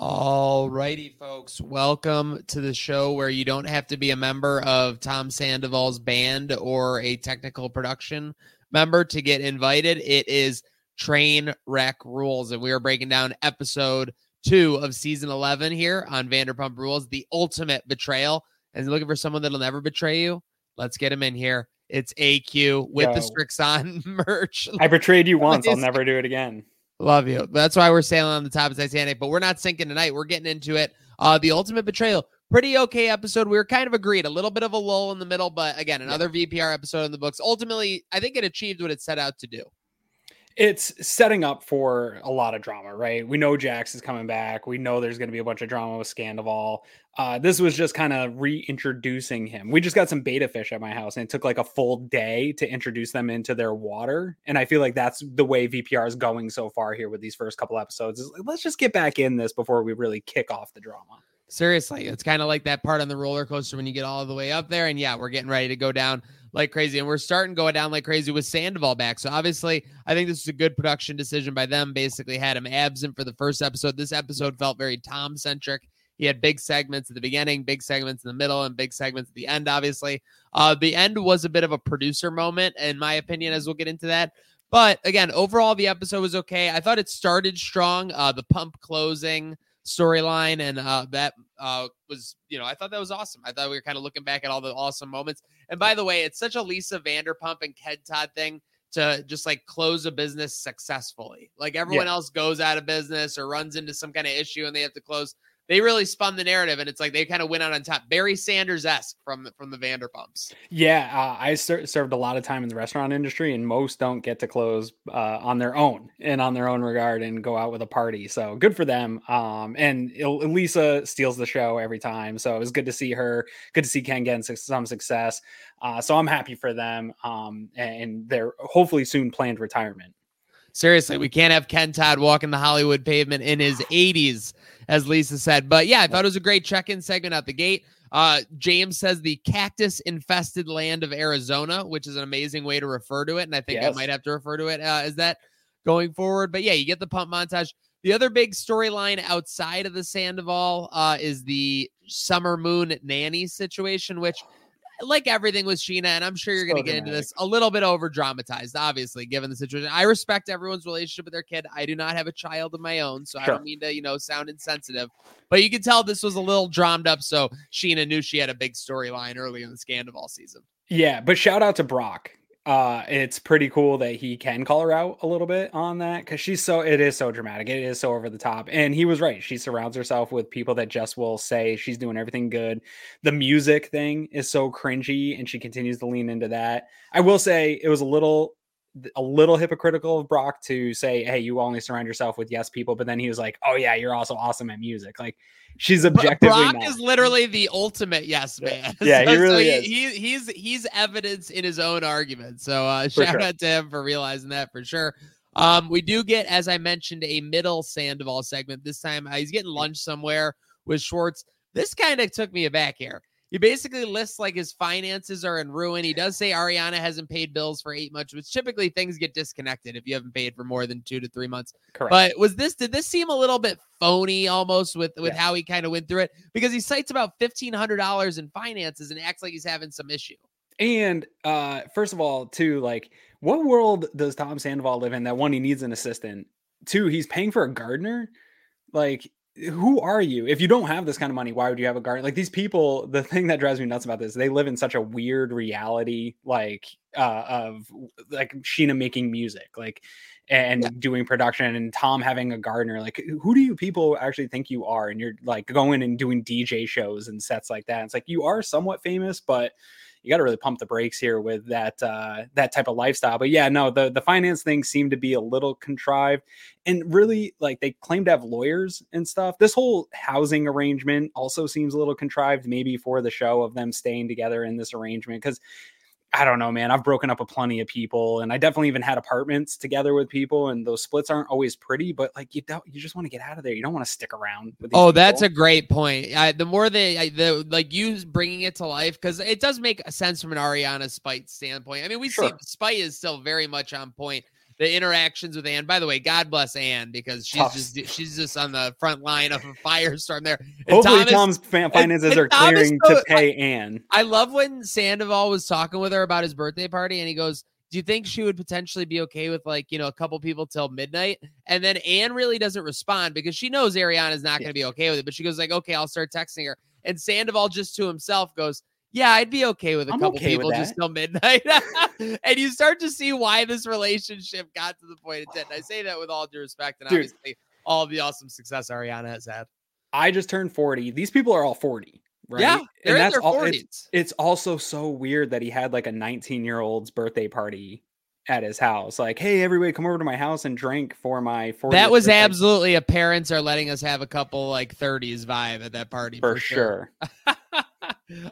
All righty, folks. Welcome to the show where you don't have to be a member of Tom Sandoval's band or a technical production member to get invited. It is Train Wreck Rules, and we are breaking down episode two of season 11 here on Vanderpump Rules, the ultimate betrayal. And looking for someone that'll never betray you, let's get him in here. It's AQ with Yo, the Strixon merch. I betrayed you once. I'll never do it again. Love you. That's why we're sailing on the top of Titanic, but we're not sinking tonight. We're getting into it. Uh, the ultimate betrayal. Pretty okay episode. We were kind of agreed. A little bit of a lull in the middle, but again, another yeah. VPR episode in the books. Ultimately, I think it achieved what it set out to do it's setting up for a lot of drama, right? We know Jax is coming back. We know there's going to be a bunch of drama with Scandoval. Uh, this was just kind of reintroducing him. We just got some beta fish at my house, and it took like a full day to introduce them into their water. And I feel like that's the way VPR is going so far here with these first couple episodes. Is like, let's just get back in this before we really kick off the drama. Seriously, it's kind of like that part on the roller coaster when you get all the way up there, and yeah, we're getting ready to go down like crazy. And we're starting going down like crazy with Sandoval back. So obviously, I think this is a good production decision by them. Basically, had him absent for the first episode. This episode felt very Tom centric. He had big segments at the beginning, big segments in the middle, and big segments at the end, obviously. Uh, the end was a bit of a producer moment, in my opinion, as we'll get into that. But again, overall, the episode was okay. I thought it started strong. Uh, the pump closing, storyline, and uh, that uh, was, you know, I thought that was awesome. I thought we were kind of looking back at all the awesome moments. And by the way, it's such a Lisa Vanderpump and Ken Todd thing to just like close a business successfully. Like everyone yeah. else goes out of business or runs into some kind of issue and they have to close they really spun the narrative, and it's like they kind of went out on top. Barry Sanders esque from from the Vanderpumps. Yeah, uh, I ser- served a lot of time in the restaurant industry, and most don't get to close uh, on their own and on their own regard and go out with a party. So good for them. Um, and Lisa steals the show every time, so it was good to see her. Good to see Ken getting some success. Uh, so I'm happy for them, um, and their hopefully soon planned retirement. Seriously, we can't have Ken Todd walking the Hollywood pavement in his 80s as Lisa said. But yeah, I thought it was a great check in segment out the gate. Uh, James says the cactus infested land of Arizona, which is an amazing way to refer to it. And I think yes. I might have to refer to it uh, as that going forward. But yeah, you get the pump montage. The other big storyline outside of the Sandoval uh, is the Summer Moon nanny situation, which like everything with Scheana, and I'm sure you're so going to get into this a little bit over dramatized, obviously, given the situation. I respect everyone's relationship with their kid. I do not have a child of my own, so sure. I don't mean to, you know, sound insensitive, but you can tell this was a little drummed up. So Scheana knew she had a big storyline early in the Scandoval season. Yeah, but shout out to Brock uh it's pretty cool that he can call her out a little bit on that because she's so it is so dramatic it is so over the top and he was right she surrounds herself with people that just will say she's doing everything good. The music thing is so cringy and she continues to lean into that. I will say it was a little a little hypocritical of Brock to say, "Hey, you only surround yourself with yes people," but then he was like, "Oh yeah, you're also awesome at music." Like she's objectively. Brock not. is literally the ultimate yes man. Yeah, so, he really so is. He, he's he's evidence in his own argument. So uh, shout sure. out to him for realizing that for sure. Um, we do get, as I mentioned, a middle Sandoval segment. This time uh, he's getting lunch somewhere with Schwartz. This kind of took me aback here he basically lists like his finances are in ruin. He does say Ariana hasn't paid bills for eight months, which typically things get disconnected if you haven't paid for more than two to three months. Correct. But was this did this seem a little bit phony almost with with yeah. how he kind of went through it? Because he cites about fifteen hundred dollars in finances and acts like he's having some issue. And uh first of all, too, like what world does Tom Sandoval live in that one he needs an assistant? Two, he's paying for a gardener. Like who are you? If you don't have this kind of money, why would you have a garden? Like these people, the thing that drives me nuts about this, they live in such a weird reality, like uh, of like Scheana making music, like and yeah. doing production, and Tom having a gardener. Like, who do you people actually think you are? And you're like going and doing DJ shows and sets like that. It's like you are somewhat famous, but you got to really pump the brakes here with that uh, that type of lifestyle. But yeah, no, the the finance thing seemed to be a little contrived, and really like they claim to have lawyers and stuff. This whole housing arrangement also seems a little contrived, maybe for the show of them staying together in this arrangement because I don't know, man. I've broken up with plenty of people, and I definitely even had apartments together with people, and those splits aren't always pretty. But like, you don't, you just want to get out of there. You don't want to stick around. oh, people. that's a great point. I, the more they, the like you bringing it to life, because it does make sense from an Ariana spite standpoint. I mean, we sure. see spite is still very much on point the interactions with Anne. By the way, God bless Anne because she's Tough. just she's just on the front line of a firestorm there. And Hopefully, Thomas- Tom's finances and are Thomas clearing goes- to pay Anne. I love when Sandoval was talking with her about his birthday party, and he goes, "Do you think she would potentially be okay with like you know a couple people till midnight?" And then Anne really doesn't respond because she knows Ariana's not going to be okay with it, but she goes like, "Okay, I'll start texting her." And Sandoval just to himself goes, "Yeah, I'd be okay with a I'm couple okay people just till midnight." and you start to see why this relationship got to the point it did. And I say that with all due respect, and Dude. obviously all the awesome success Ariana has had. I just turned 40. These people are all 40, right? Yeah, in their all- it's- it's also so weird that he had like a 19 year old's birthday party at his house. Like, hey, everybody, come over to my house and drink for my 40th. That was birthday." absolutely a parents are letting us have a couple like 30s vibe at that party for sure.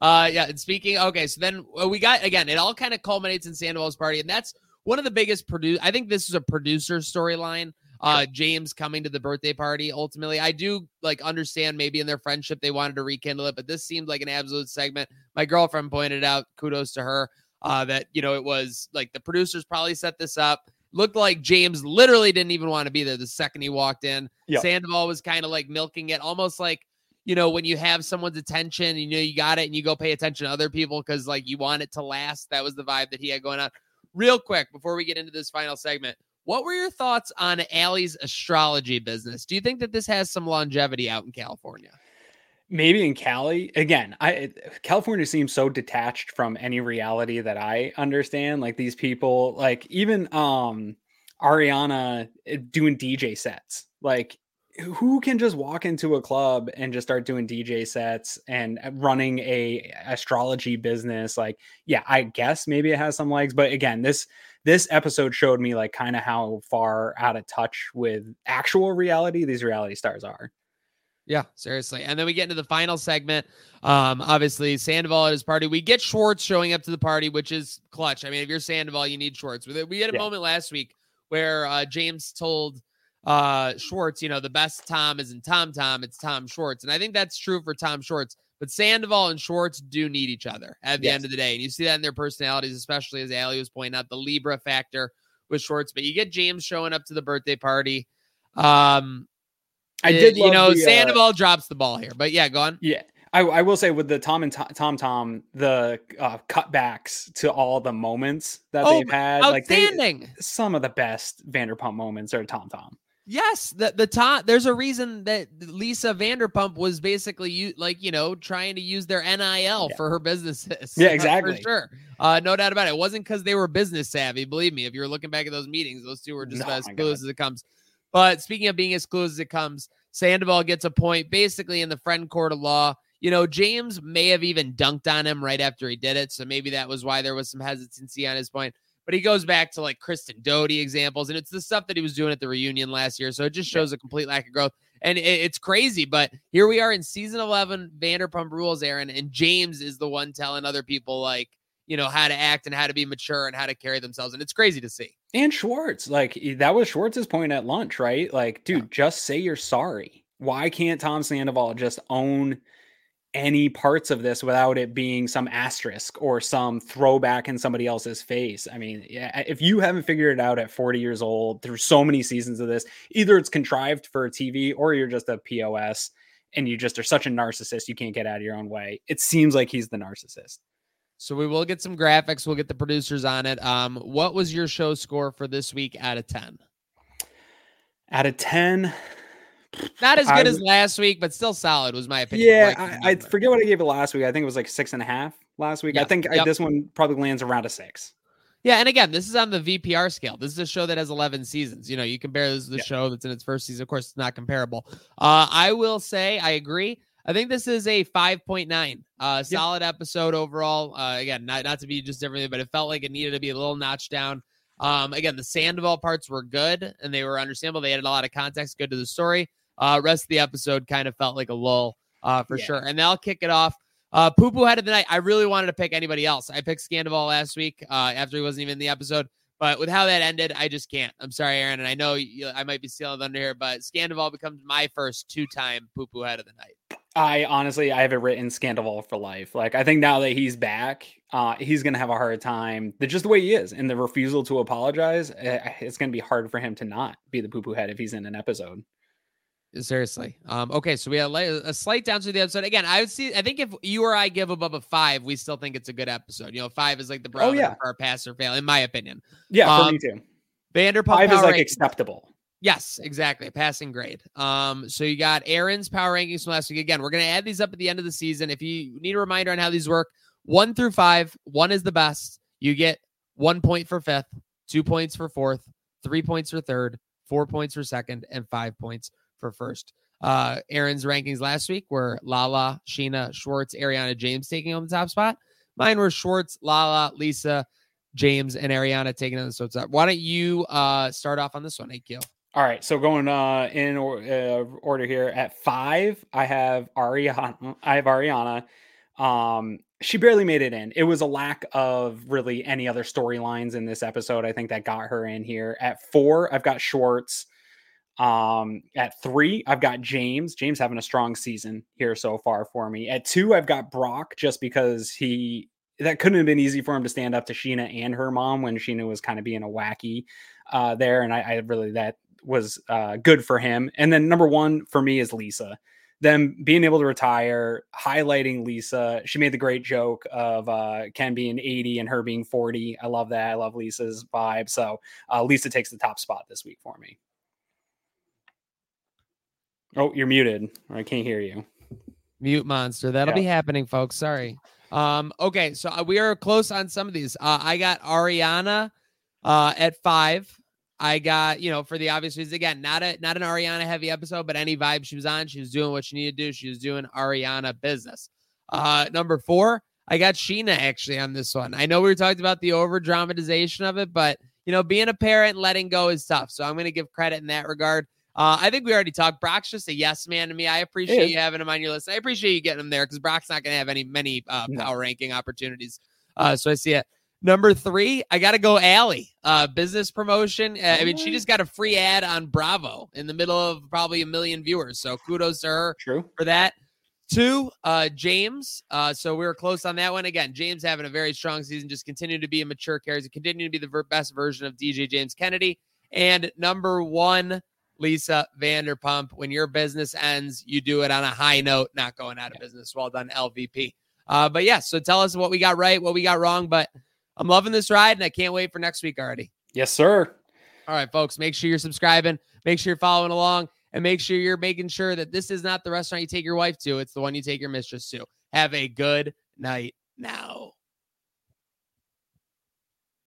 uh yeah, and speaking okay, so then uh, we got again, it all kind of culminates in Sandoval's party, and that's one of the biggest produce. I think this is a producer storyline. Uh James coming to the birthday party ultimately. I do like understand maybe in their friendship they wanted to rekindle it, but this seemed like an absolute segment. My girlfriend pointed out, kudos to her, uh, that you know it was like the producers probably set this up. Looked like James literally didn't even want to be there the second he walked in. Yep. Sandoval was kind of like milking it, almost like you know when you have someone's attention, you know you got it, and you go pay attention to other people because like you want it to last. That was the vibe that he had going on. Real quick before we get into this final segment, what were your thoughts on Allie's astrology business? Do you think that this has some longevity out in California? Maybe in Cali again. I California seems so detached from any reality that I understand. Like these people, like even um Ariana eh, doing DJ sets. Like who can just walk into a club and just start doing DJ sets and uh, running a astrology business? Like, yeah, I guess maybe it has some legs, but again, this this episode showed me like kind of how far out of touch with actual reality these reality stars are. Yeah, seriously. And then we get into the final segment. Um, obviously, Sandoval at his party. We get Schwartz showing up to the party, which is clutch. I mean, if you're Sandoval, you need Schwartz. We we had a Yeah. moment last week where uh, James told uh, Schwartz, you know, the best Tom isn't Tom Tom, it's Tom Schwartz. And I think that's true for Tom Schwartz. But Sandoval and Schwartz do need each other at the Yes. end of the day. And you see that in their personalities, especially as Ali was pointing out the Libra factor with Schwartz. But you get James showing up to the birthday party. Um, I did, you know, the, uh, Sandoval drops the ball here, but yeah, go on. Yeah. I, I will say with the Tom and Tom Tom, Tom the uh, cutbacks to all the moments that Oh, they've had, like they, some of the best Vanderpump moments are Tom Tom. yes, the the Tom. There's a reason that Lisa Vanderpump was basically you like you know trying to use their NIL Yeah. for her businesses. Yeah, uh, exactly. for sure. Uh, no doubt about it. It wasn't because they were business savvy. Believe me, if you're looking back at those meetings, those two were just Oh as clueless as it comes. But speaking of being as clueless as it comes, Sandoval gets a point basically in the friend court of law. You know, James may have even dunked on him right after he did it. So maybe that was why there was some hesitancy on his point. But he goes back to like Kristen Doute examples, and it's the stuff that he was doing at the reunion last year. So it just shows a complete lack of growth. And it- it's crazy, but here we are in season 11, Vanderpump Rules, Aaron, and James is the one telling other people, like, you know, how to act and how to be mature and how to carry themselves. And it's crazy to see. And Schwartz, like that was Schwartz's point at lunch, right? Like, dude, just say you're sorry. Why can't Tom Sandoval just own any parts of this without it being some asterisk or some throwback in somebody else's face? I mean, yeah, if you haven't figured it out at 40 years old through so many seasons of this, either it's contrived for a TV or you're just a POS and you just are such a narcissist you can't get out of your own way. It seems like he's the narcissist. So we will get some graphics. We'll get the producers on it. Um, what was your show score for this week out of 10? Out of 10, Not as I good as last week, but still solid was my opinion. Yeah, I, I forget what I gave it last week. I think it was like six and a half last week. I Yeah, think I, this one probably lands around a six. Yeah, and again, this is on the VPR scale. This is a show that has 11 seasons. You know, you compare this to the Yeah. show that's in its first season. Of course, it's not comparable. Uh, I will say I agree. I think this is a 5.9. Uh, solid episode overall. Uh, again, not, not to be just everything, but it felt like it needed to be a little notch down. Um, again, the Sandoval parts were good and they were understandable. They added a lot of context, good to the story. Uh, rest of the episode kind of felt like a lull uh, for Yeah. sure. And they'll kick it off. Uh, Poo Poo head of the night. I really wanted to pick anybody else. I picked Scandoval last week uh, after he wasn't even in the episode. But with how that ended, I just can't. I'm sorry, Aaron. And I know you, I might be stealing thunder here, but Scandoval becomes my first two time Poo Poo head of the night. I honestly, I have it written Scandoval for life. Like, I think now that he's back, uh, he's going to have a hard time. Just the way he is, and the refusal to apologize, eh, it's going to be hard for him to not be the poo poo head if he's in an episode. Seriously. Um, okay, so we have a slight down to the episode. Again, I would see. I think if you or I give above a five, we still think it's a good episode. You know, five is like the oh, yeah. for a pass or fail, in my opinion. Yeah, um, for me too. Vanderpump five is like acceptable. Yes, exactly. Passing grade. Um, so you got Aaron's power rankings from last week. Again, we're gonna add these up at the end of the season. If you need a reminder on how these work, one through five, one is the best. You get one point for fifth, two points for fourth, three points for third, four points for second, and five points for first. Uh, Aaron's rankings last week were Lala, Scheana, Schwartz, Ariana, James taking on the top spot. Mine were Schwartz, Lala, Lisa, James, and Ariana taking on the top spot. Why don't you uh, start off on this one, AQ? All right, so going uh, in or, uh, order here at five, I have Ariana. I have Ariana. Um, she barely made it in. It was a lack of really any other storylines in this episode. I think that got her in here. At four, I've got Schwartz. Um, at three, I've got James. James having a strong season here so far for me. At two, I've got Brock just because he that couldn't have been easy for him to stand up to Scheana and her mom when Scheana was kind of being a wacky uh, there, and I, I really that was uh, good for him. And then number one for me is Lisa. Them being able to retire, highlighting Lisa. She made the great joke of uh, Ken being 80 and her being 40. I love that. I love Lisa's vibe. So uh, Lisa takes the top spot this week for me. Oh, you're muted. I can't hear you. Mute monster. That'll yeah. be happening, folks. Sorry. Um, okay, so uh, we are close on some of these. Uh, I got Ariana uh, at five. I got, you know, for the obvious reasons, again, not a not an Ariana heavy episode, but any vibe she was on, she was doing what she needed to do. She was doing Ariana business. Uh, number four, I got Scheana actually on this one. I know we were talking about the over dramatization of it, but you know, being a parent, letting go is tough. So I'm going to give credit in that regard. Uh, I think we already talked. Brock's just a yes man to me. I appreciate you having him on your list. I appreciate you getting him there because Brock's not going to have any many uh, power ranking opportunities. Uh, so I see it. Number three, I got to go Allie. Uh, business promotion. Uh, I mean, she just got a free ad on Bravo in the middle of probably a million viewers. So kudos to her True. for that. Two, uh, James. Uh, so we were close on that one. Again, James having a very strong season, just continue to be a mature character, continue to be the ver- best version of DJ James Kennedy. And number one, Lisa Vanderpump. When your business ends, you do it on a high note, not going out of business. Well done, LVP. Uh, but yeah, so tell us what we got right, what we got wrong. But I'm loving this ride and I can't wait for next week already. Yes, sir. All right, folks, make sure you're subscribing, make sure you're following along, and make sure you're making sure that this is not the restaurant you take your wife to, it's the one you take your mistress to. Have a good night now.